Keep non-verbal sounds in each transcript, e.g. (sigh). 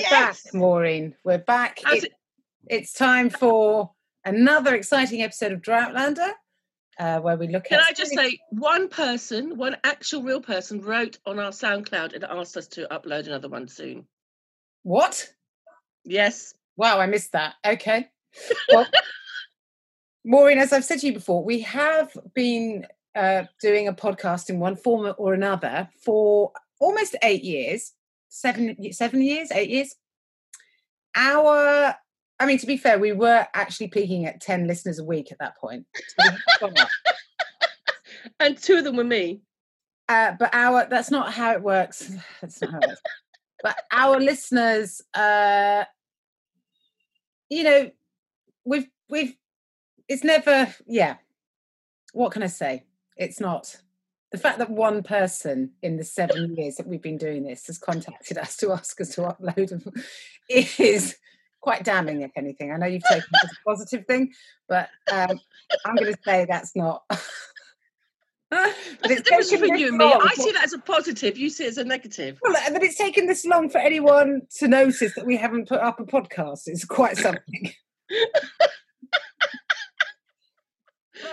Yes. back, Maureen. We're back. It- it's time for another exciting episode of Droughtlander, uh, where we look Can at. Can I just say, one person, one actual real person, wrote on our SoundCloud and asked us to upload another one soon. what? Yes. Wow, I missed that. Okay. Well, (laughs) Maureen, as I've said to you before, we have been uh, doing a podcast in one form or another for almost eight years, seven, seven years, eight years. Our, I mean, to be fair, we were actually peaking at 10 listeners a week at that point. So we've gone up. And two of them were me. Uh, but our that's not how it works. (sighs) That's not how it works. but our listeners, uh, you know, we've we've it's never yeah. What can I say? It's not the fact that one person in the seven years that we've been doing this has contacted us to ask us to upload them is quite damning, if anything. I know you've taken it as a positive thing, but um, I'm going to say that's not. (laughs) but What's the difference between you and me? long I see that as a positive. You see it as a negative. well, uh, that it's taken this long for anyone to notice that we haven't put up a podcast is quite something. (laughs)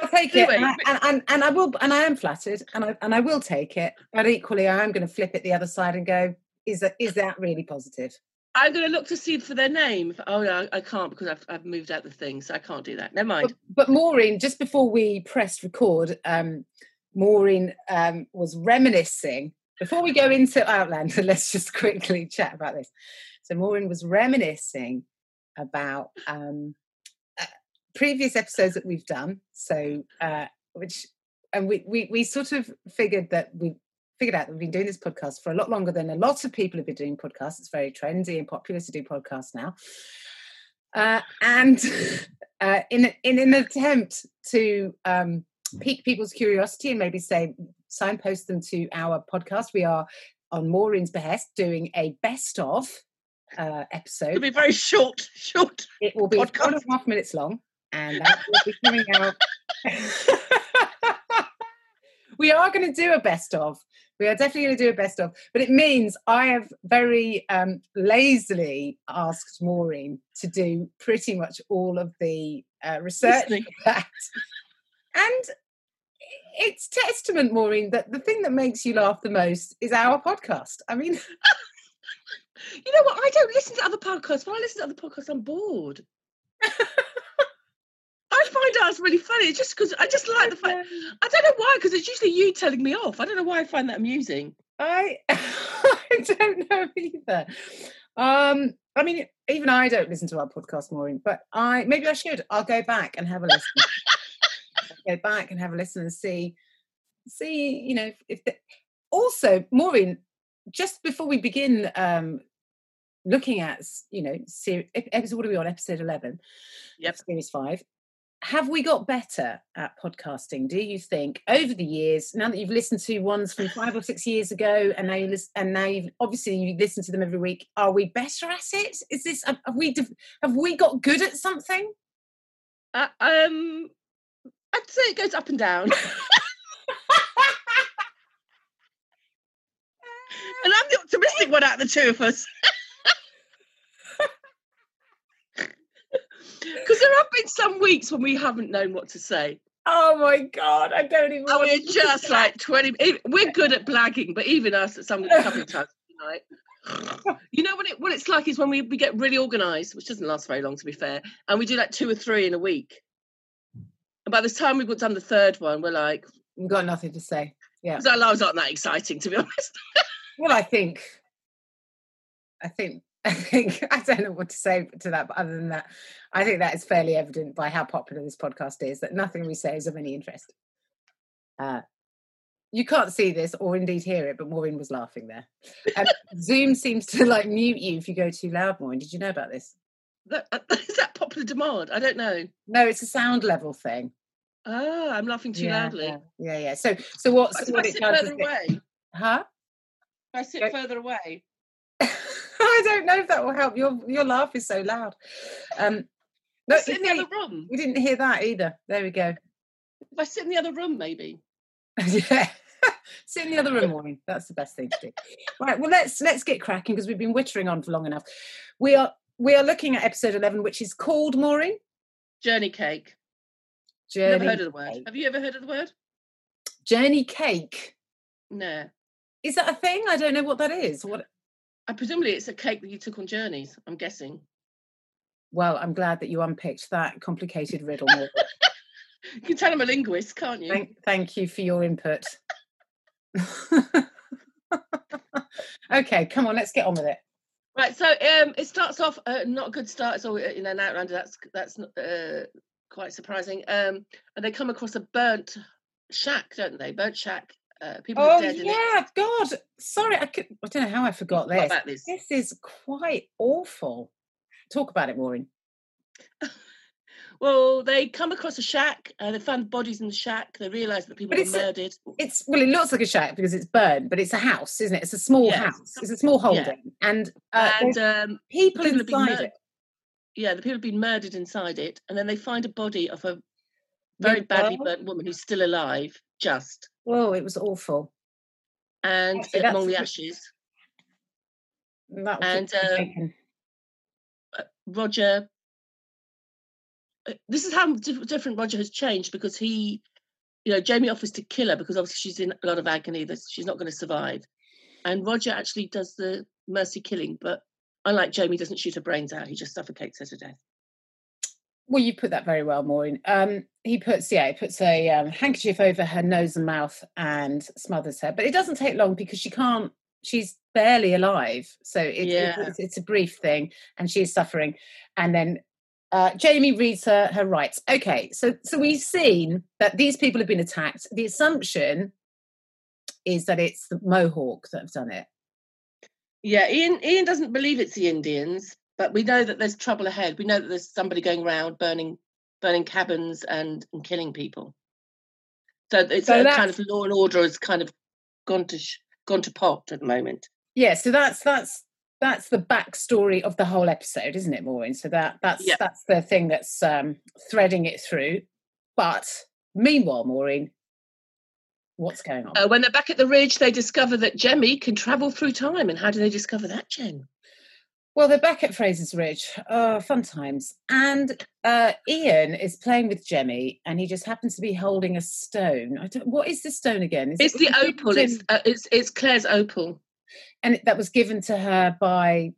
I'll take it, and, I, and, and, and I will, and I am flattered, and I and I will take it. But equally, I am going to flip it the other side and go, is that is that really positive? I'm going to look to see for their name. Oh no, I can't because I've, I've moved out the thing, so I can't do that. Never mind. But, but Maureen, just before we pressed record, um, Maureen um, was reminiscing. Before we go into Outlander, (laughs) let's just quickly chat about this. So Maureen was reminiscing about um, previous episodes that we've done. So uh, which and we, we we sort of figured that we figured out that we've been doing this podcast for a lot longer than a lot of people have been doing podcasts. It's very trendy and popular to do podcasts now. Uh, and (laughs) uh, in in an attempt to um, pique people's curiosity and maybe say signpost them to our podcast, we are on Maureen's behest doing a best of uh, episode. It'll be very short, short. It will be four and a half minutes long, and that will be coming out. (laughs) we are going to do a best of. We are definitely going to do a best of, but it means I have very um, lazily asked Maureen to do pretty much all of the uh, research for that. And it's testament, Maureen, that the thing that makes you laugh the most is our podcast. I mean, (laughs) You know what? I don't listen to other podcasts. When I listen to other podcasts, I'm bored. (laughs) I find ours really funny. It's just because I just like the fact. I don't know why, because it's usually you telling me off. I don't know why I find that amusing. I (laughs) I don't know either. Um, I mean, even I don't listen to our podcast, Maureen, but I maybe I should. I'll go back and have a listen. Go back and have a listen and see, see, you know, if, the, also, Maureen, just before we begin um looking at, you know, ser- episode, what are we on? Episode 11 Yep. series five. Have we got better at podcasting? Do you think over the years, now that you've listened to ones from five or six years ago, and now you listen, and now you've obviously you listen to them every week, are we better at it? Is this have we have we got good at something? Uh, um, I'd say it goes up and down. (laughs) and I'm the optimistic one out of the two of us. (laughs) Because there have been some weeks when we haven't known what to say. Oh my god, I don't even. And we're just like 20. e- We're good at blagging, but even us at some couple of times, like, (laughs) you know what it what it's like is when we, we get really organized, which doesn't last very long to be fair, and we do like two or three in a week. And by the time we've got done the third one, we're like, We've got nothing to say. Yeah. because our lives aren't that exciting, to be (laughs) honest. Well, I think, I think, (laughs) I think, I don't know what to say to that, but other than that, I think that is fairly evident by how popular this podcast is that nothing we say is of any interest. Uh, you can't see this or indeed hear it, but Maureen was laughing there. Um, (laughs) Zoom seems to like mute you if you go too loud, Maureen. Did you know about this? That, uh, (laughs) is that popular demand? I don't know. No, it's a sound level thing. Ah, I'm laughing too yeah, loudly. Yeah, yeah, yeah. So, so what's But if what I it sit does? further is it- away, huh? I sit Go- further away, I don't know if that will help. Your your laugh is so loud. Um, no, sit in the other room. we didn't hear that either. There we go. If I sit in the other room, maybe. (laughs) yeah. Sit in the other room, Maureen. That's the best thing to do. Right. Well, let's let's get cracking because we've been wittering on for long enough. We are we are looking at episode eleven, which is called Maureen. Journey cake. Journey Never heard of the word. cake. Have you ever heard of the word? Journey cake. No. Is that a thing? I don't know what that is. What? I presumably it's a cake that you took on journeys. I'm guessing. Well, I'm glad that you unpicked that complicated riddle. (laughs) You can tell I'm a linguist, can't you? thank, thank you for your input. (laughs) okay, come on, let's get on with it. Right, so um, it starts off uh, not a good start. It's all in an Outlander. That's that's not, uh, quite surprising. Um, and they come across a burnt shack, don't they? Burnt shack. Uh, people Oh in it. yeah, God, sorry, I could. I don't know how I forgot this. about this? This is quite awful. Talk about it, Maureen. (laughs) Well, they come across a shack. Uh, they find bodies in the shack. They realise that people were a- murdered. It's well, it looks like a shack because it's burned, but it's a house, isn't it? It's a small Yeah, house. It's a small yeah. holding, and, uh, and um, people, people inside it. yeah, the people have been murdered inside it. And then they find a body of a very badly burnt woman who's still alive, just Oh, it was awful. and Actually, uh, among the ashes. And, a um. Roger. uh, This is how different Roger has changed because he, you know, Jamie offers to kill her because obviously she's in a lot of agony that she's not going to survive, and Roger actually does the mercy killing, but unlike Jamie, doesn't shoot her brains out; he just suffocates her to death. Well, you put that very well, Maureen. Um, he puts, yeah, he puts a um, handkerchief over her nose and mouth and smothers her. But it doesn't take long because she can't. She's barely alive, so it, it- it's, it's a brief thing, and she is suffering. And then uh, Jamie reads her her rights. Okay, so so we've seen that these people have been attacked. The assumption is that it's the Mohawk that have done it. Yeah, Ian. Ian doesn't believe it's the Indians, but we know that there's trouble ahead. We know that there's somebody going around burning, burning cabins and, and killing people. So it's So a kind of law and order has kind of gone to sh- gone to pot at the moment. Yeah, so that's that's that's the backstory of the whole episode, isn't it, Maureen? So that that's Yeah. that's the thing that's um, threading it through. But meanwhile, Maureen, what's going on? Uh, when they're back at the ridge, they discover that Jemmy can travel through time. And how do they discover that, Jen? Well, they're back at Fraser's Ridge. Oh, fun times. And uh, Ian is playing with Jemmy, and he just happens to be holding a stone. I don't. What is the stone again? Is It's it- the was it given opal. It's uh, it's it's Claire's opal. and it- that was given to her by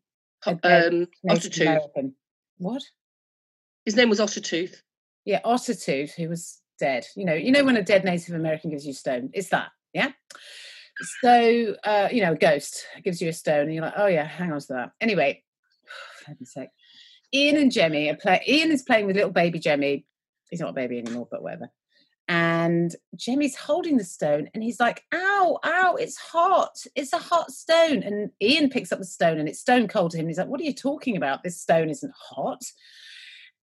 Um, Ottertooth. American. What? His name was Ottertooth. Yeah, Ottertooth, who was dead. You know, you know when a dead Native American gives you a stone, it's that, yeah. So, uh, you know, a ghost gives you a stone, and you're like, oh yeah, hang on to that. Anyway, heaven's sake, Ian and Jemmy are play. Ian is playing with little baby Jemmy. He's not a baby anymore, but whatever. And Jemmy's holding the stone, and he's like, "Ow, ow! It's hot! It's a hot stone!" And Ian picks up the stone, and it's stone cold to him. He's like, "What are you talking about? This stone isn't hot."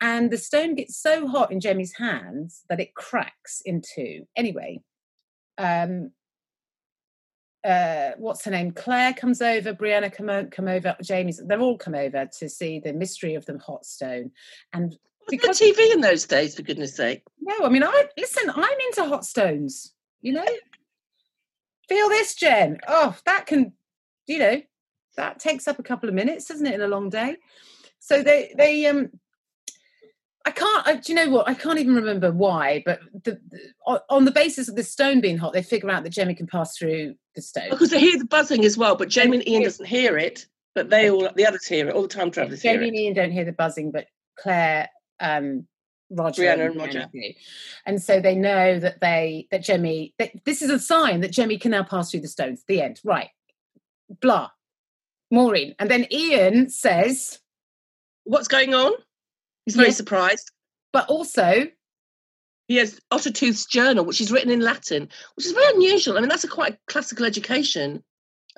and the stone gets so hot in Jemmy's hands that it cracks in two. Anyway, um, uh, what's her name? Claire comes over, Brianna come, come over, Jamie's, they're all come over to see the mystery of the hot stone. And Because because, TV in those days, for goodness sake. no, I mean, I listen, I'm into hot stones, you know? Feel this, Jen. Oh, that can, you know, that takes up a couple of minutes, doesn't it, in a long day? So they, they, um, I can't. I, do you know what? I can't even remember why. But the, the, on- the basis of the stone being hot, they figure out that Jemmy can pass through the stone. Because they hear the buzzing as well, but Jamie and Ian doesn't hear it, but they all the others hear it. All the time travelers Jamie it. and Ian don't hear the buzzing, but Claire, um, Roger, Brianna and Roger. do. and so they know that they that Jemmy. That this is a sign that Jemmy can now pass through the stones. The end. Right. Blah. Maureen, and then Ian says, What's going on? He's very Yeah. surprised. but also He has Ottertooth's journal, which is written in Latin, which is very unusual. I mean, that's a quite classical education.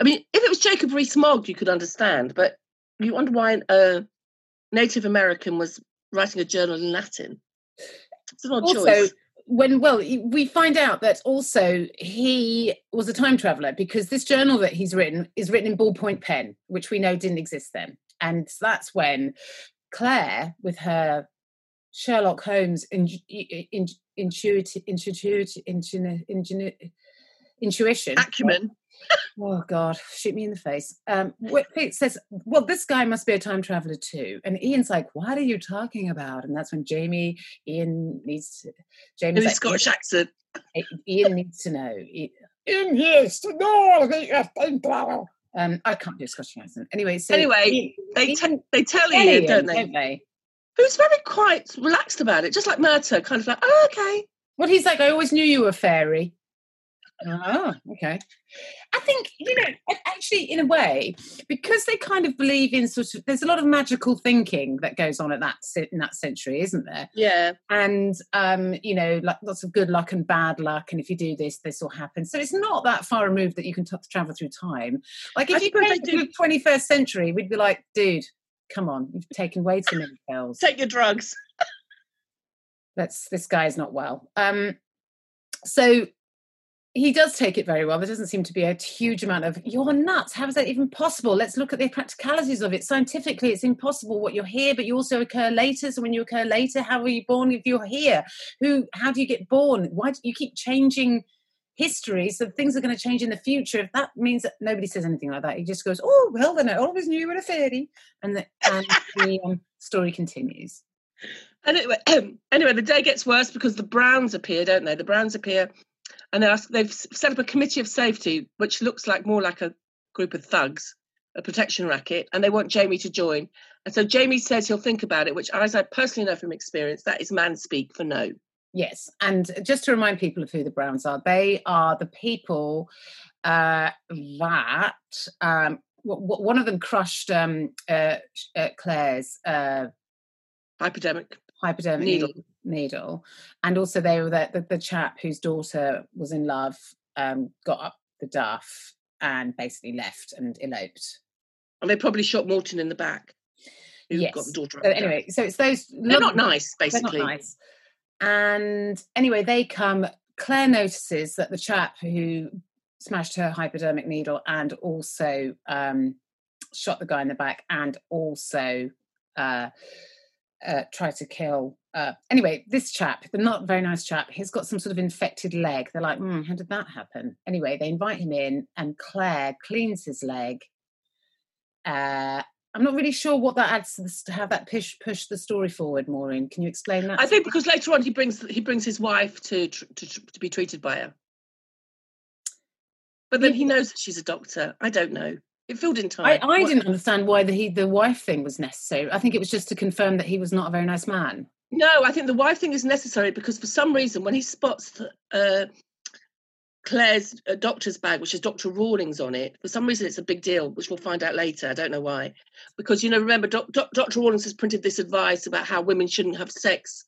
I mean, if it was Jacob Rees-Mogg, you could understand, but you wonder why a Native American was writing a journal in Latin. It's an odd also choice. when well we find out that also he was a time traveler because this journal that he's written is written in ballpoint pen which we know didn't exist then and that's when claire with her sherlock holmes in, in, intuitive intuitive ingenu, ingenu, intuition. Acumen. Oh God, shoot me in the face. Um, it says, "Well, this guy must be a time traveler too." And Ian's like, "What are you talking about?" And that's when Jamie, Ian needs to. Jamie's like, Scottish accent. Ian needs to know. Ian needs to know you're time travel. Um, I can't do a Scottish accent. Anyway, so Anyway, Ian- They Ian- te- they tell you, don't they? don't they? Who's very quite relaxed about it, just like Murtagh, kind of like, oh, okay. Well, he's like, I always knew you were fairy. Oh, okay. I think, you know, actually, in a way, because they kind of believe in sort of, there's a lot of magical thinking that goes on at that in that century, isn't there? Yeah. And, um, you know, like lots of good luck and bad luck. And if you do this, this will happen. So it's not that far removed that you can t- travel through time. Like I if you go to the 21st century, we'd be like, dude, come on, you've taken way too many (laughs) pills. Take your drugs. That's this guy's not well. Um, so he does take it very well. There doesn't seem to be a huge amount of you're nuts. How is that even possible? Let's look at the practicalities of it. Scientifically, it's impossible. What you're here, but you also occur later. So when you occur later, how are you born if you're here? Who? How do you get born? Why do you keep changing? History, so things are going to change in the future. If that means that nobody says anything like that, he just goes, "Oh well, then I always knew you were a fairy," and the, and the um, story continues. Anyway, (clears throat) anyway, the day gets worse because the Browns appear, don't they? The Browns appear, and they ask, they've set up a committee of safety, which looks like more like a group of thugs, a protection racket, and they want Jamie to join. And so Jamie says he'll think about it, which, as I personally know from experience, that is man speak for no. Yes, and just to remind people of who the Browns are, they are the people uh, that um, w- w- one of them crushed um, uh, uh, Claire's uh, Hypodermic hypodermic needle. needle. Needle, and also they were the, the, the chap whose daughter was in love, um, got up the duff and basically left and eloped. And they probably shot Morton in the back. Who got the daughter So anyway, so it's those. They're not nice, basically. not nice. And anyway, they come. Claire notices that the chap who smashed her hypodermic needle and also um, shot the guy in the back and also uh, uh, tried to kill. Uh, anyway, this chap, the not very nice chap, he's got some sort of infected leg. They're like, hmm, how did that happen? Anyway, they invite him in, and Claire cleans his leg. Uh, I'm not really sure what that adds to the, st- how that push push the story forward, Maureen. Can you explain that? I think because later on he brings he brings his wife to to, to be treated by her. But then he knows that she's a doctor. I don't know. It filled in time. I, I didn't understand why the he the wife thing was necessary. I think it was just to confirm that he was not a very nice man. No, I think the wife thing is necessary because for some reason, when he spots the, uh, Claire's uh, doctor's bag, which has Dr. Rawlings on it, for some reason it's a big deal, which we'll find out later. I don't know why. Because, you know, remember, doc, doc, Dr. Rawlings has printed this advice about how women shouldn't have sex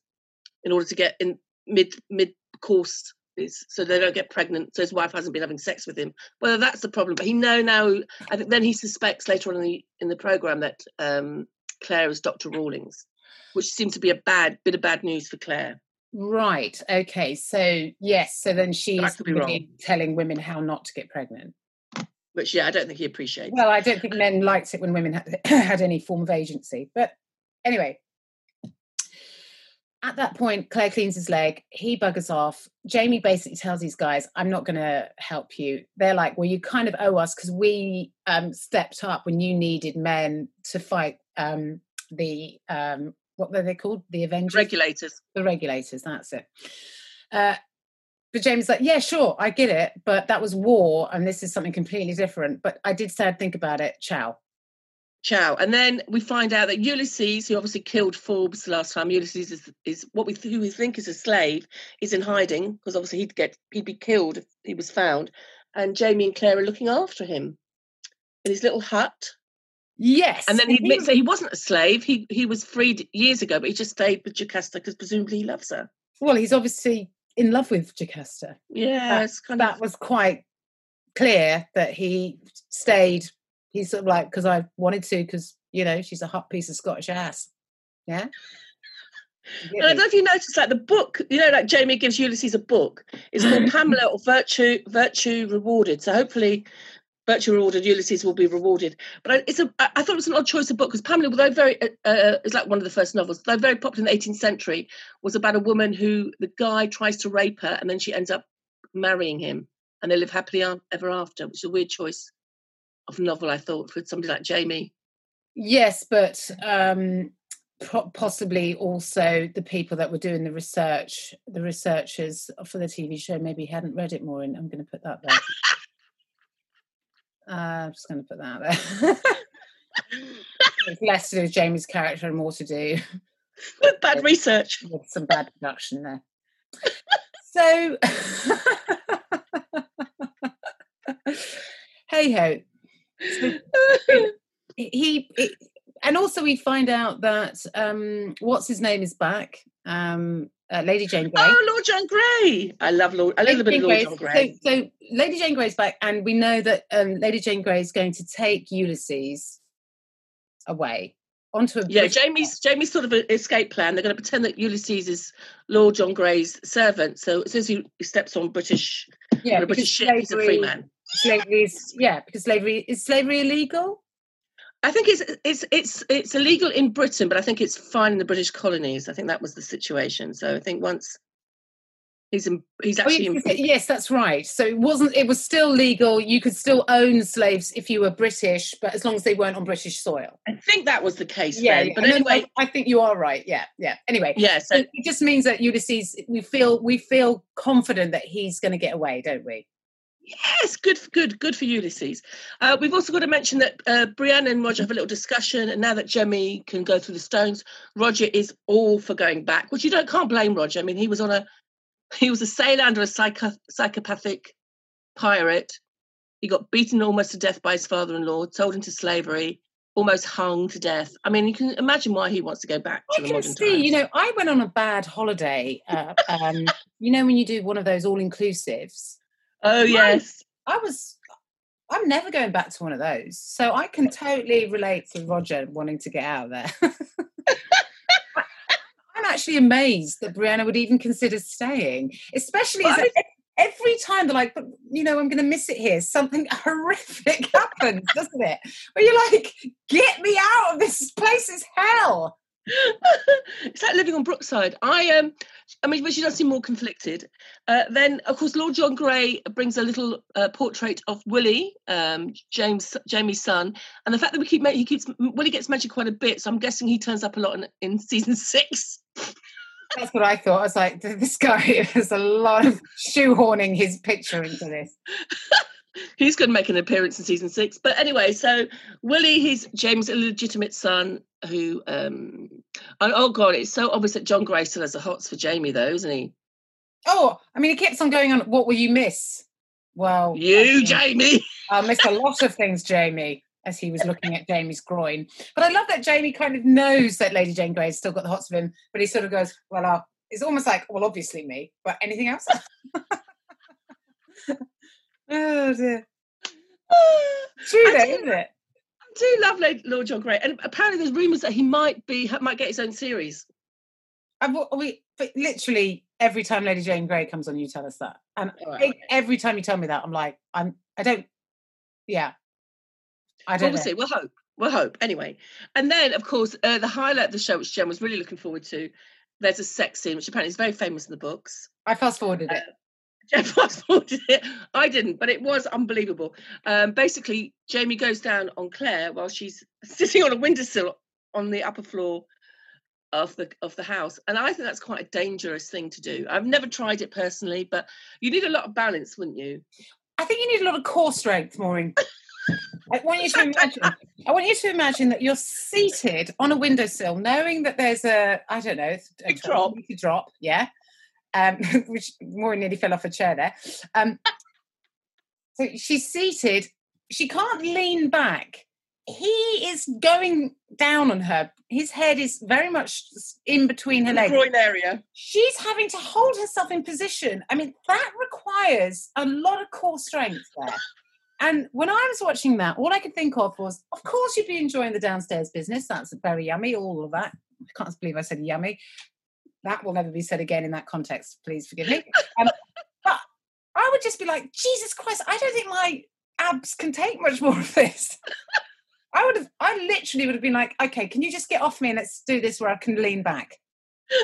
in order to get in mid mid course. Is- So they don't get pregnant. So his wife hasn't been having sex with him. Whether that's the problem, but he know now. I think then he suspects later on in the in the program that um, Claire is Dr. Rawlings, which seemed to be a bad bit of bad news for Claire. Right. Okay. So yes. So then she's could be really telling women how not to get pregnant. Which yeah, I don't think he appreciates. Well, I don't think men liked it when women had, (coughs) had any form of agency. But anyway, at that point, Claire cleans his leg. He buggers off. Jamie basically tells these guys, "I'm not going to help you." They're like, "Well, you kind of owe us because we um, stepped up when you needed men to fight um, the um, what were they called? The Avengers." Regulators. the regulators that's it uh, but James like yeah sure I get it but that was war and this is something completely different but I did say I'd think about it ciao Ciao. And then we find out that Ulysses, who obviously killed Forbes last time, Ulysses is, is what we who we think is a slave, is in hiding because obviously he'd get he'd be killed if he was found. And Jamie and Claire are looking after him in his little hut. yes And then he admits that he wasn't a slave. He he was freed years ago, but he just stayed with Jocasta because presumably he loves her. well he's obviously in love with Jocasta Yeah, That- it's kind that of was quite clear that he stayed he's sort of like because I wanted to because you know she's a hot piece of Scottish ass yeah And I don't know if you noticed, like the book, you know, like Jamie gives Ulysses a book. It's called (laughs) Pamela or Virtue Virtue Rewarded. So hopefully, Virtue Rewarded Ulysses will be rewarded. But it's a, I thought it was an odd choice of book because Pamela, although very, uh, uh, it's like one of the first novels, though very popular in the 18th century, was about a woman who the guy tries to rape her and then she ends up marrying him. and they live happily ever after, which is a weird choice of novel, I thought, for somebody like Jamie. Yes, but um, possibly also the people that were doing the research, the researchers for the TV show, maybe hadn't read it more. And I'm going to put that there. (laughs) uh, I'm just going to put that there. (laughs) it's less to do with Jamie's character and more to do (laughs) with bad research, with some bad production there. so, hey ho. So, (laughs) he, he and also we find out that um, what's his name is back. Um, uh, Lady Jane Grey. Oh, Lord John Grey! I love Lord. A little bit of Lord John Grey. So, so, Lady Jane Grey's back, and we know that um, Lady Jane Grey is going to take Ulysses away onto a. Yeah, Jamie's Jamie's sort of an escape plan. They're going to pretend that Ulysses is Lord John Grey's servant. So as soon as he steps on British, yeah, on a British ship, he's a free man. Slavery is yeah, because slavery is slavery illegal. I think it's it's it's it's illegal in Britain, but I think it's fine in the British colonies. I think that was the situation. So I think once he's in, he's oh, actually oh, yes, yes, that's right. So it wasn't. It was still legal. You could still own slaves if you were British, but as long as they weren't on British soil. I think that was the case. Yeah, then. but anyway, I, I think you are right. Yeah, yeah. Anyway, yeah. So it just means that Ulysses, we feel we feel confident that he's going to get away, don't we? Yes, good, good, good for Ulysses. Uh, we've also got to mention that uh, Brianna and Roger have a little discussion, and now that Jemmy can go through the stones, Roger is all for going back, which you don't can't blame Roger. I mean, he was on a he was a sailor under a psycho, psychopathic pirate. He got beaten almost to death by his father-in-law, sold into slavery, almost hung to death. I mean, you can imagine why he wants to go back to I the modern see, times. You know, I went on a bad holiday. Uh, um, you know, when you do one of those all-inclusives Oh yes. I, I was I'm never going back to one of those. So I can totally relate to Roger wanting to get out of there. (laughs) I'm actually amazed that Brianna would even consider staying, especially as every time they're like, but you know, I'm going to miss it here. Something (laughs) horrific happens, doesn't it? Where you're like, get me out of this place is hell. (laughs) it's like living on Brookside. I um, I mean, but she does seem more conflicted. Uh, then, of course, Lord John Grey brings a little uh, portrait of Willie, um, James Jamie's son, and the fact that we keep he keeps Willie gets mentioned quite a bit. So I'm guessing he turns up a lot in, in season six. That's what I thought. I was like, this guy (laughs) has a lot of shoehorning his picture into this. (laughs) He's going to make an appearance in season six. But anyway, so Willie, he's James' illegitimate son, who, um, and, oh God, it's so obvious that John Grey still has the hots for Jamie, though, isn't he? Oh, I mean, he keeps on going on. What will you miss? Well, you, Jamie. I missed a lot of things, Jamie, as he was looking at Jamie's groin. But I love that Jamie kind of knows that Lady Jane Grey's still got the hots for him, but he sort of goes, "Well, uh, it's almost like, well, obviously me, but anything else." (laughs) oh dear. True, though, isn't it? I do love Lord John Grey, and apparently there's rumours that he might be might get his own series. I've, we literally every time Lady Jane Grey comes on, you tell us that, and right. every time you tell me that, I'm like, I'm, I don't, yeah, I don't. Well, we'll see. We'll hope. We'll hope. Anyway, and then of course uh, the highlight of the show, which Jen was really looking forward to, there's a sex scene, which apparently is very famous in the books. I fast forwarded uh, it. Jeff (laughs) it. I didn't, but it was unbelievable. Um, basically, Jamie goes down on Claire while she's (laughs) sitting on a windowsill on the upper floor of the of the house, and I think that's quite a dangerous thing to do. I've never tried it personally, but you need a lot of balance, wouldn't you? I think you need a lot of core strength, Maureen. I want you to imagine. (laughs) I want you to imagine that you're seated on a windowsill, knowing that there's a I don't know a drop, drop, yeah, um, (laughs) which more nearly fell off a chair there. Um, so she's seated. She can't lean back. He is going down on her. His head is very much in between her legs. Groin area. She's having to hold herself in position. I mean, that requires a lot of core strength there. And when I was watching that, all I could think of was, of course, you'd be enjoying the downstairs business. That's very yummy, all of that. I can't believe I said yummy that will never be said again in that context. Please forgive me. Um, (laughs) but I would just be like, Jesus Christ, I don't think my abs can take much more of this. (laughs) I would have, I literally would have been like, okay, can you just get off me and let's do this where I can lean back? (laughs) you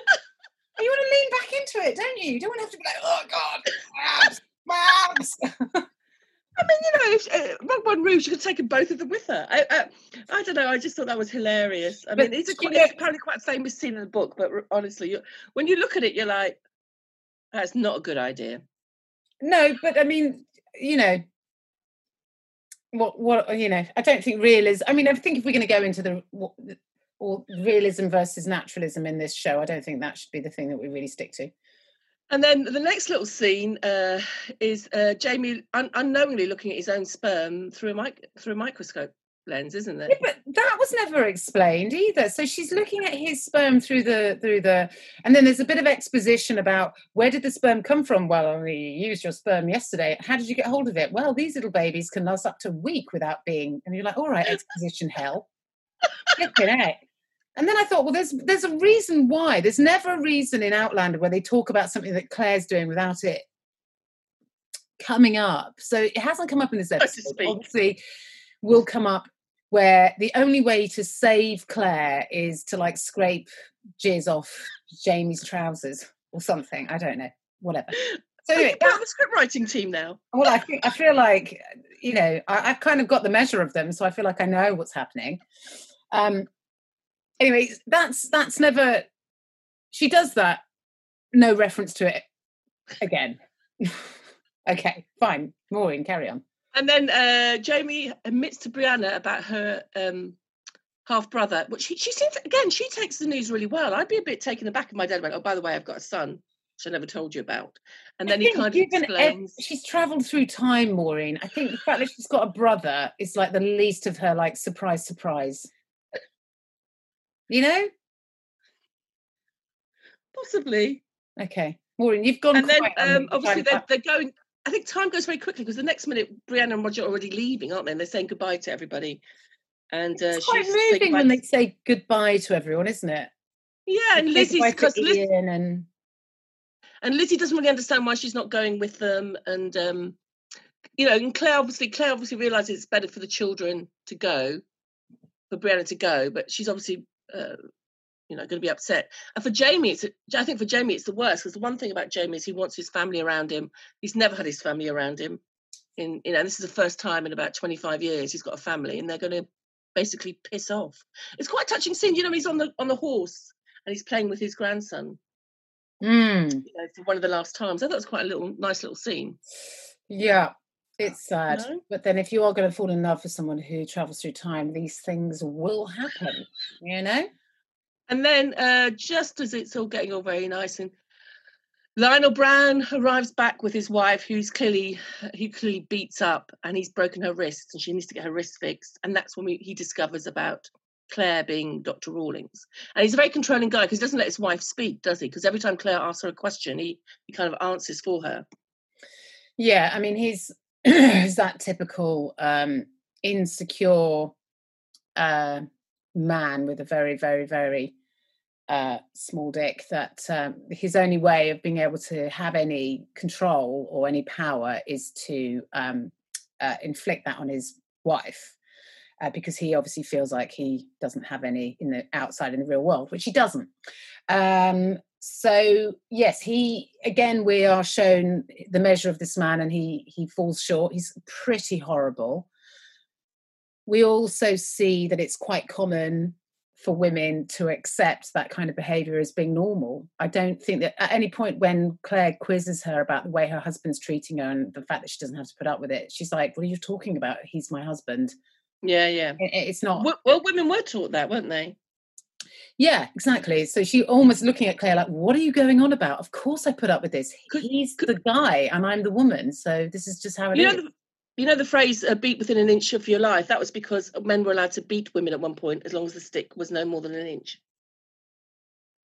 want to lean back into it, don't you? You don't want to have to be like, oh God, my abs. Babs! I mean, you know, if uh, Rouge, she could take both of them with her. I, I, I don't know. I just thought that was hilarious. I mean, it's, a, quite, it's apparently quite a famous scene in the book, but honestly, when you look at it, you're like, that's not a good idea. No, but I mean, you know, what what you know, I don't think realism. I mean, I think if we're going to go into the what, or realism versus naturalism in this show, I don't think that should be the thing that we really stick to. And then the next little scene uh, is uh, Jamie un- unknowingly looking at his own sperm through a mic- through a microscope lens, isn't it? Yeah, but that was never explained either. So she's looking at his sperm through the through the, and then there's a bit of exposition about where did the sperm come from. Well, you used your sperm yesterday. How did you get hold of it? Well, these little babies can last up to a week without being. And you're like, all right, exposition hell. Flipping heck. And then I thought, well, there's there's a reason why. There's never a reason in Outlander where they talk about something that Claire's doing without it coming up. So it hasn't come up in this episode. Obviously, will come up where the only way to save Claire is to like scrape jizz off Jamie's trousers or something. I don't know. Whatever. So anyway, that, the script writing team now. well, I think I feel like you know I, I've kind of got the measure of them, so I feel like I know what's happening. Um. Anyway, that's that's never. She does that. No reference to it again. (laughs) okay, fine. Maureen, carry on. And then uh, Jamie admits to Brianna about her um, half brother. But she, she seems again, she takes the news really well. I'd be a bit taken aback if my dad went, "Oh, by the way, I've got a son, which I never told you about." And then he kind of given ev- she's travelled through time, Maureen. I think the fact that she's got a brother is like the least of her like surprise, surprise. You know? Possibly. Okay, Maureen, you've gone. And then um, obviously they're, they're going. I think time goes very quickly because the next minute Brianna and Roger are already leaving, aren't they? And they're saying goodbye to everybody. And uh, it's quite moving when to- they say goodbye to everyone, isn't it? yeah, and They say Lizzie's because Liz, and and Lizzie doesn't really understand why she's not going with them. And um, you know, and Claire obviously Claire obviously realizes it's better for the children to go, for Brianna to go, but she's obviously uh, you know going to be upset. And for Jamie, it's I think for Jamie it's the worst because the one thing about Jamie is he wants his family around him. He's never had his family around him. In you know, this is the first time in about twenty five years he's got a family, and they're going to basically piss off. It's quite a touching scene. You know, he's on the on the horse and he's playing with his grandson Mm, you know, for one of the last times. I thought it was quite a little nice little scene. yeah, it's sad. No? But then, if you are going to fall in love with someone who travels through time, these things will happen. You know? And then uh, just as it's all getting all very nice and Lionel Brown arrives back with his wife, who's clearly who clearly beats up, and he's broken her wrist, and she needs to get her wrist fixed. And that's when we, he discovers about Claire being Dr. Rawlings, and he's a very controlling guy because he doesn't let his wife speak, does he? Because every time Claire asks her a question, he he kind of answers for her. Yeah, I mean, he's (clears throat) he's that typical um, insecure uh, man with a very, very, very uh, small dick. That um, his only way of being able to have any control or any power is to um, uh, inflict that on his wife. Uh, because he obviously feels like he doesn't have any in the outside in the real world, which he doesn't. Um, so yes, he again we are shown the measure of this man, and he he falls short. He's pretty horrible. We also see that it's quite common for women to accept that kind of behavior as being normal. I don't think that at any point when Claire quizzes her about the way her husband's treating her and the fact that she doesn't have to put up with it, she's like, "What are you talking about? He's my husband." Yeah, yeah. It's not. Well, well, women were taught that, weren't they? Yeah, exactly. So she almost looking at Claire like, "What are you going on about? Of course I put up with this. He's the guy, and I'm the woman. So this is just how it is." You know, the, you know the phrase uh, "beat within an inch of your life." That was because men were allowed to beat women at one point as long as the stick was no more than an inch.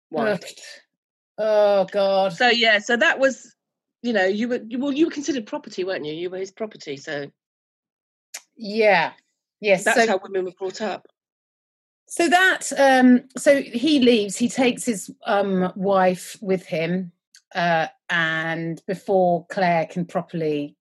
Wide. Oh God. So yeah, so that was, you know, you were you, well, you were considered property, weren't you? You were his property, so Yeah. Yes. that's so how women were brought up. So that um so he leaves. He takes his um wife with him, uh, and before Claire can properly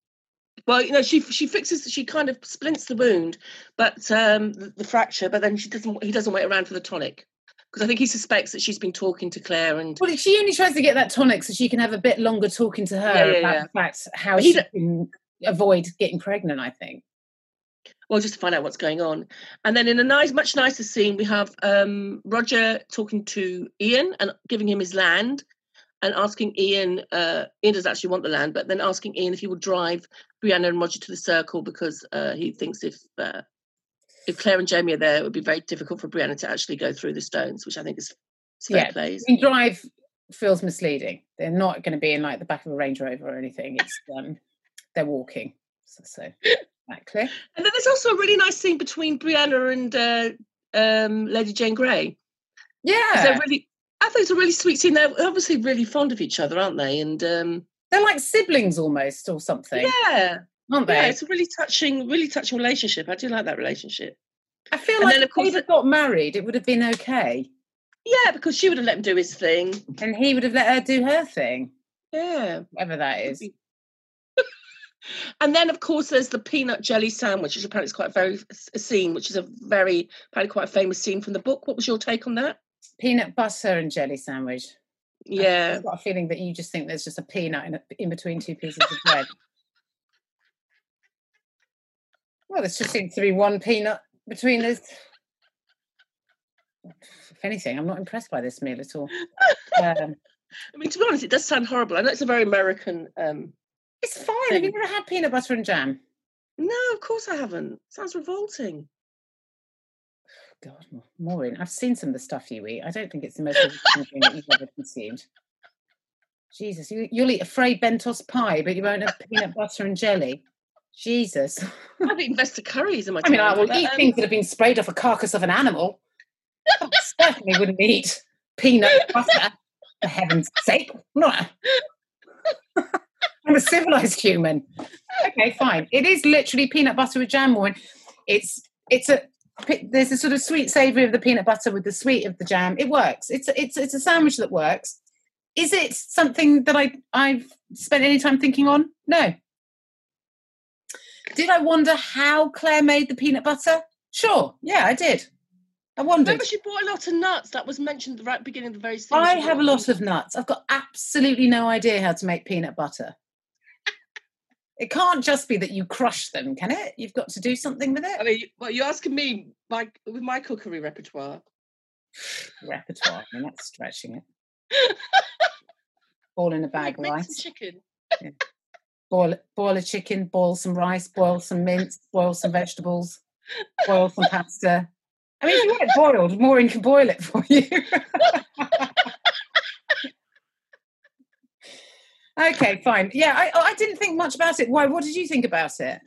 Well, you know, she she fixes, she kind of splints the wound, but um, the, the fracture, but then she doesn't. He doesn't wait around for the tonic. because I think he suspects that she's been talking to Claire and Well, she only tries to get that tonic so she can have a bit longer talking to her Yeah, yeah, about yeah. the fact how he she d- can avoid getting pregnant. I think. Well, just to find out what's going on. And then in a nice, much nicer scene, we have um, Roger talking to Ian and giving him his land and asking Ian, uh, Ian does actually want the land, but then asking Ian if he would drive Brianna and Roger to the circle because uh, he thinks if uh, if Claire and Jamie are there, it would be very difficult for Brianna to actually go through the stones, which I think is is fair Yeah. play. I mean, drive feels misleading. They're not going to be in like the back of a Range Rover or anything. It's um, they're walking. So, so clear. And then there's also a really nice scene between Brianna and uh, um, Lady Jane Grey. Yeah, They're really, I think it's a really sweet scene. They're obviously really fond of each other, aren't they? And um, they're like siblings almost, or something, yeah, aren't they? yeah, it's a really touching, really touching relationship. I do like that relationship. I feel and like then, if course, they'd got married, it would have been okay, Yeah, because she would have let him do his thing. and he would have let her do her thing, Yeah. whatever that is. And then, of course, there's the peanut jelly sandwich, which apparently is quite a very a scene, which is a very apparently quite a famous scene from the book. What was your take on that? Peanut butter and jelly sandwich. Yeah, I've got a feeling that you just think there's just a peanut in, a, in between two pieces of bread. well, there just seems to be one peanut between those. If anything, I'm not impressed by this meal at all. (laughs) Um, I mean, to be honest, it does sound horrible. I know it's a very American. Um, it's fine. Have you ever had peanut butter and jam? no, of course I haven't. Sounds revolting. God, Maureen, I've seen some of the stuff you eat. I don't think it's the most interesting thing that you've ever consumed. Jesus, you, you'll eat a Fray Bentos pie, but you won't have peanut butter and jelly. Jesus. I've eaten Vesta curries in my. (laughs) I mean, I will but, eat um, things that have been sprayed off a carcass of an animal. I certainly wouldn't eat peanut butter, for heaven's sake. Not a- I'm a civilized human. Okay, fine. It is literally peanut butter with jam. It's it's a there's a sort of sweet savoury of the peanut butter with the sweet of the jam. It works. It's a- it's it's a sandwich that works. Is it something that I I've spent any time thinking on? No. Did I wonder how Claire made the peanut butter? Sure. Yeah, I did. I wondered. Remember, she bought a lot of nuts. That was mentioned at the right beginning of the very. I have a lot of nuts. I've got absolutely no idea how to make peanut butter. It can't just be that you crush them, can it? You've got to do something with it. I mean, well, you're asking me my with my cookery repertoire. Repertoire. I mean, that's stretching it. (laughs) All in a bag, right? some chicken. Boil, boil a chicken, boil some rice, boil some mince, boil some vegetables, boil some pasta. I mean, if you want it boiled, Maureen can boil it for you. (laughs) okay, fine. Yeah, I, I didn't think much about it. Why? What did you think about it?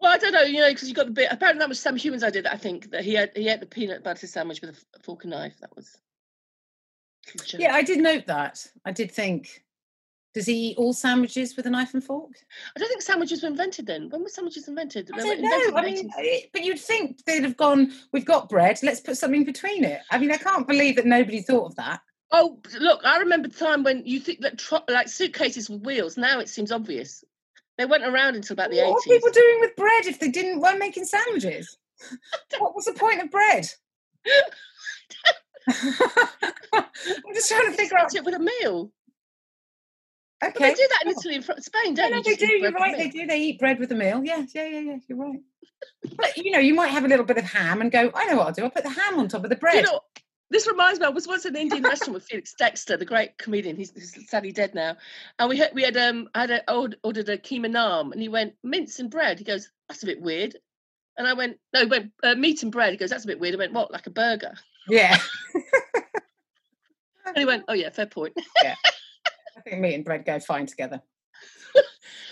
Well, I don't know, you know, because you got the bit. Apparently, that was Sam Heughan. I did. I think that he had he ate the peanut butter sandwich with a fork and knife. That was. Yeah, I did note that. I did think. Does he eat all sandwiches with a knife and fork? I don't think sandwiches were invented then. When were sandwiches invented? I don't invented know. I mean, 18 eh, but you'd think they'd have gone. We've got bread. Let's put something between it. I mean, I can't believe that nobody thought of that. Oh, look! I remember the time when you think that tro- like suitcases with wheels. Now it seems obvious. They went around until about the what were people doing with bread if they didn't weren't making sandwiches? what was the point of bread? (laughs) I'm just trying to figure out. it with a meal. But Okay, they do that in. Italy and Spain, don't no, you? they Just do. You're right. They do. They eat bread with a meal. Yeah, yeah, yeah, yeah. You're right. But you know, you might have a little bit of ham and go. I know what I'll do. I'll put the ham on top of the bread. You know, this reminds me. I was once in an Indian restaurant with Felix Dexter, the great comedian. He's, he's sadly dead now. And we had we had um I had a, ordered a keema naan, and he went mince and bread. He goes, that's a bit weird. And I went, no, he went uh, meat and bread. He goes, that's a bit weird. I went, what, like a burger? yeah. And he went, oh yeah, fair point. Yeah, I think meat and bread go fine together.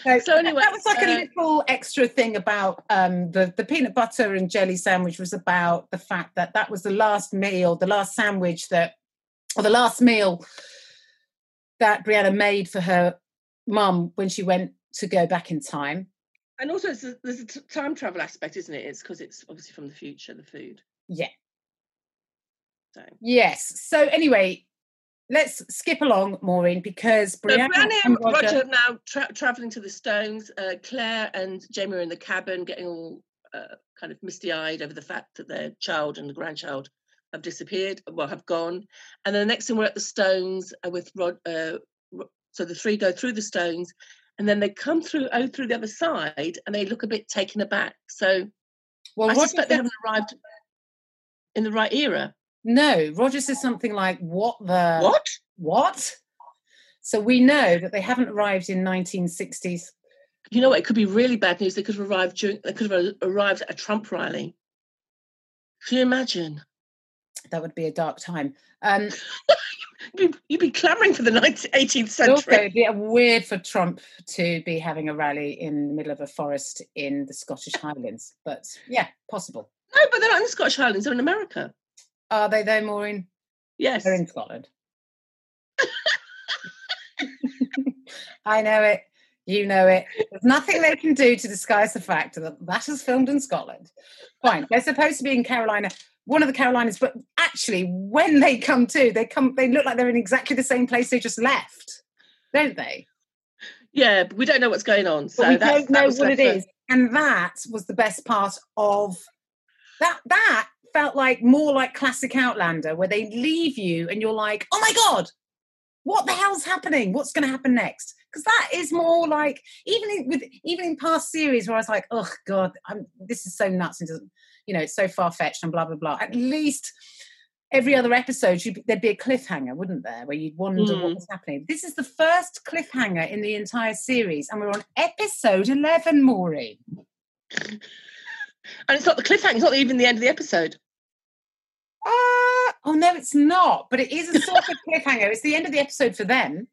So anyway, that was like a uh, little extra thing about um, the the peanut butter and jelly sandwich was about the fact that that was the last meal, the last sandwich that, or the last meal that Brianna made for her mum when she went to go back in time. And also, there's a, there's a t- time travel aspect, isn't it? It's because it's obviously from the future, the food. Yeah. So, Yes. So anyway, let's skip along, Maureen, because so Brianna, Brianna and Roger, Roger, are now tra- traveling to the Stones. Uh, Claire and Jamie are in the cabin, getting all uh, kind of misty-eyed over the fact that their child and the grandchild have disappeared, well, have gone. And then the next thing we're at the Stones uh, with Rod. Uh, so the three go through the Stones, and then they come through oh through the other side, and they look a bit taken aback. So Well, I Roger suspect they haven't arrived in the right era. No, Roger says something like, "What the what? What?" So we know that they haven't arrived in 1960s. You know what? It could be really bad news. They could have arrived during. They could have arrived at a Trump rally. Can you imagine? That would be a dark time. Um, (laughs) You'd be, you'd be clamouring for the 19th, 18th But also, century. it'd be weird for Trump to be having a rally in the middle of a forest in the Scottish Highlands. But yeah, possible. No, but they're not in the Scottish Highlands. They're in America. Are they though, Maureen? Yes. They're in Scotland. I know it. You know it. There's nothing they can do to disguise the fact that that is filmed in Scotland. Fine. They're supposed to be in Carolina, one of the Carolinas, but actually, when they come to, they come. They look like they're in exactly the same place they just left, don't they? Yeah, but we don't know what's going on. So but we that's, don't know what it is. And that was the best part of that. That felt like more like classic Outlander, where they leave you and you're like, oh my God, what the hell's happening? What's going to happen next? Because that is more like even in, with even in past series where I was like, oh God, I'm, this is so nuts and doesn't, you know, it's so far fetched and blah blah blah. At least every other episode there'd be a cliffhanger, wouldn't there, where you'd wonder what Mm. was happening. This is the first cliffhanger in the entire series, and we're on episode eleven, Maureen. And it's not the cliffhanger. It's not even the end of the episode. Uh, oh no, it's not. But it is a sort of cliffhanger. It's the end of the episode for them.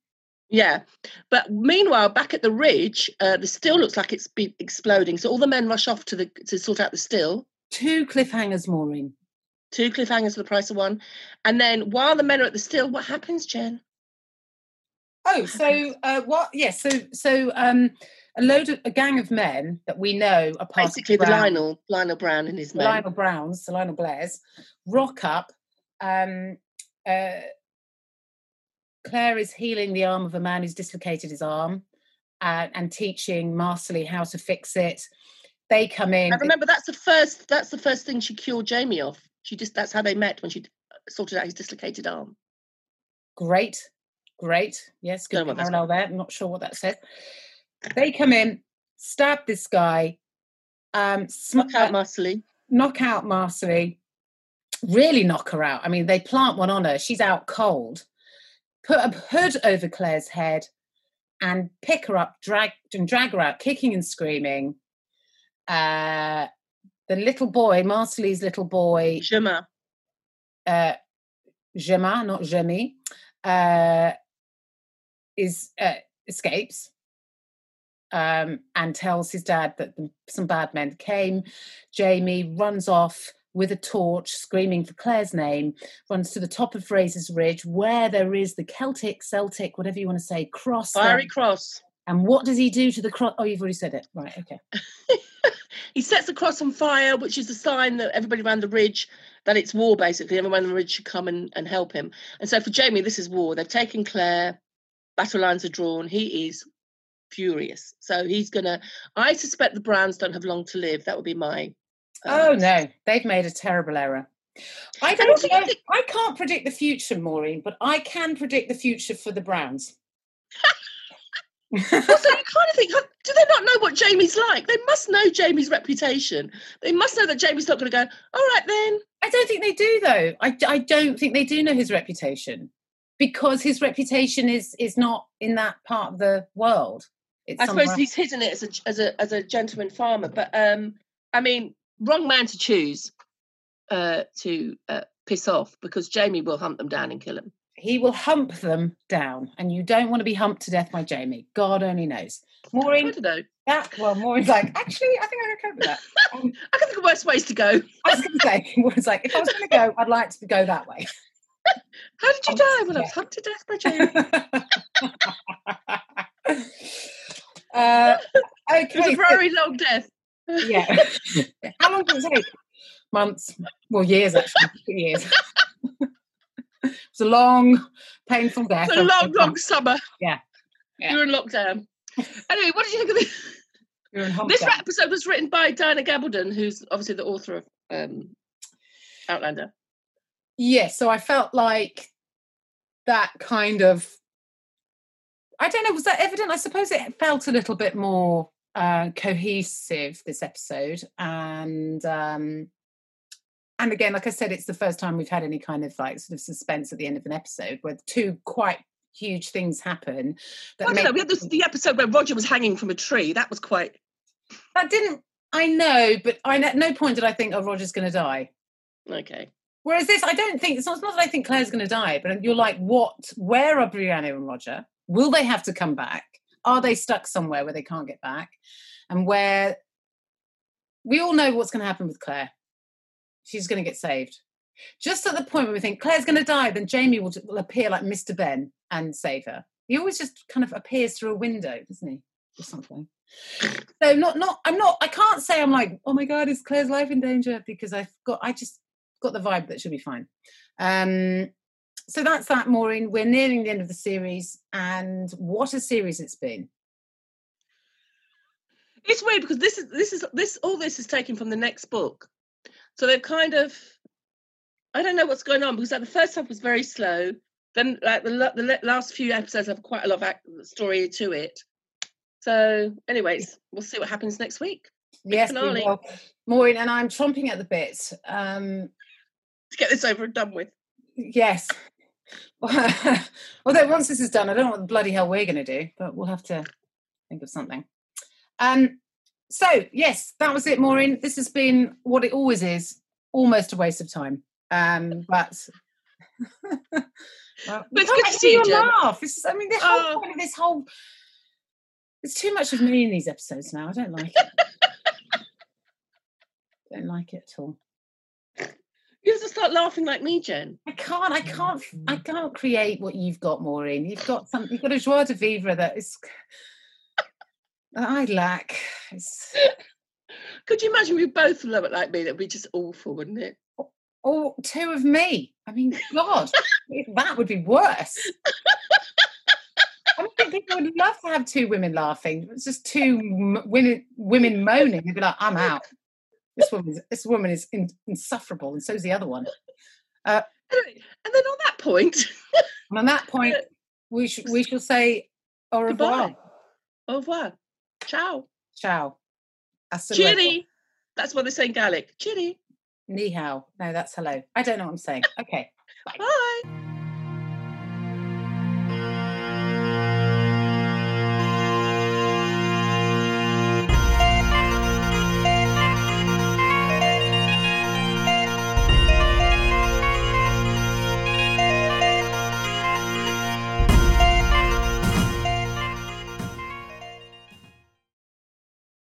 Yeah. But meanwhile, back at the ridge, uh, the still looks like it's been exploding. So all the men rush off to the to sort out the still. Two cliffhangers, Maureen. Two cliffhangers for the price of one. And then while the men are at the still, what happens, Jen? Oh, so uh, what? Yes, so so um, a load of a gang of men that we know are part Basically, of the Lionel, Lionel Brown and his men. Lionel Browns, the Lionel Blairs, rock up. Um, uh, Claire is healing the arm of a man who's dislocated his arm uh, and teaching Marsali how to fix it. They come in. And remember, that's the first. That's the first thing she cured Jamie of. She just that's how they met when she sorted out his dislocated arm. Great, great. Yes, good what parallel there. I'm not sure what that says. They come in, stab this guy, um, sm- Knock out uh, Marsali. knock out Marsali, really knock her out. I mean, they plant one on her. She's out cold. Put a hood over Claire's head and pick her up, drag and drag her out, kicking and screaming. Uh, the little boy, Marsali's little boy, Jemma. uh, Gemma, not Jemmy, uh, is uh, escapes um, and tells his dad that some bad men came. Jamie runs off with a torch, screaming for Claire's name, runs to the top of Fraser's Ridge, where there is the Celtic, Celtic, whatever you want to say, cross. there. Fiery cross. And what does he do to the cross? Oh, you've already said it. Right, okay. (laughs) He sets the cross on fire, which is a sign that everybody around the ridge that it's war. Basically, everyone on the ridge should come and, and help him. And so for Jamie, this is war. They've taken Claire. Battle lines are drawn. He is furious. So he's gonna. I suspect the Browns don't have long to live. That would be my. Oh um, no, they've made a terrible error. I don't know. think- I can't predict the future, Maureen, but I can predict the future for the Browns. (laughs) Also, you kind of think, do they not know what Jamie's like? They must know Jamie's reputation. They must know that Jamie's not going to go. All right then. I don't think they do, though. I, I don't think they do know his reputation because his reputation is is not in that part of the world. It's I suppose he's hidden it as a as a as a gentleman farmer. But um, I mean, wrong man to choose uh, to uh, piss off because Jamie will hunt them down and kill them. he will hump them down, and you don't want to be humped to death by Jamie. God only knows. I Maureen, don't know. that well, Maureen's like, actually, I think I can cope with that. Um, (laughs) I can think of worse ways to go. I was going to say, (laughs) Maureen's like, if I was going to go, I'd like to go that way. (laughs) How did you die? Well, I was humped to death by Jamie. uh, It was a very long death. yeah. (laughs) How long did it take? Months. Well, years actually. Years. (laughs) it's a long, painful death. It's a long, long summer. Yeah. Yeah. You're in lockdown. Anyway, what did you think of this? (laughs) You're in hump This episode was written by Diana Gabaldon, who's obviously the author of um, Outlander. Yes, so I felt like that kind of I don't know, was that evident? I suppose it felt a little bit more uh, cohesive this episode, and um, and again, like I said, it's the first time we've had any kind of like sort of suspense at the end of an episode where two quite huge things happen. That I don't know. We had this, the episode where Roger was hanging from a tree. That was quite. That didn't. I know, but I at no point did I think, "Oh, Roger's going to die." Okay. Whereas this, I don't think it's not, it's not that I think Claire's going to die, but you're like, what? Where are Brianna and Roger? Will they have to come back? Are they stuck somewhere where they can't get back? And where we all know what's going to happen with Claire. She's going to get saved. Just at the point where we think Claire's going to die, then Jamie will, will appear like Mr. Benn and save her. He always just kind of appears through a window, doesn't he? Or something. So not not I'm not I can't say I'm like, oh my god, is Claire's life in danger? Because I've got I just got the vibe that she'll be fine. Um, so that's that, Maureen. We're nearing the end of the series, and what a series it's been. It's weird because this is this is this all this is taken from the next book, so they've kind of I don't know what's going on because like the first half was very slow. Then like the, the last few episodes have quite a lot of story to it. So, anyways, we'll see what happens next week. Yes, we will. Maureen and I'm chomping at the bit. Um, to get this over and done with. Yes. Although once this is done, I don't know what the bloody hell we're going to do, but we'll have to think of something. Um, so yes, that was it, Maureen. This has been what it always is, almost a waste of time. Um, but (laughs) well, but it's good to see you laugh. I mean, this whole oh. point of this whole it's too much of me in these episodes now. I don't like it. (laughs) don't like it at all. You have to start laughing like me, Jen. I can't. I can't. I mm. can't create what you've got, Maureen. You've got some. You've got a joie de vivre that is that I lack. It's... Could you imagine we both love it like me? That'd be just awful, wouldn't it? Or two of me. I mean, God, that would be worse. I don't think people would love to have two women laughing. It's just two women women moaning. They'd be like, "I'm out." This woman, this woman is in, insufferable, and so is the other one. Uh, and then on that point, (laughs) and on that point, we sh- we shall say au revoir. Goodbye. Au revoir. Ciao. Ciao. Chiri. That's what they say in Gaelic. Chiri. Ni hao. No, that's hello. I don't know what I'm saying. Okay. Bye. Bye.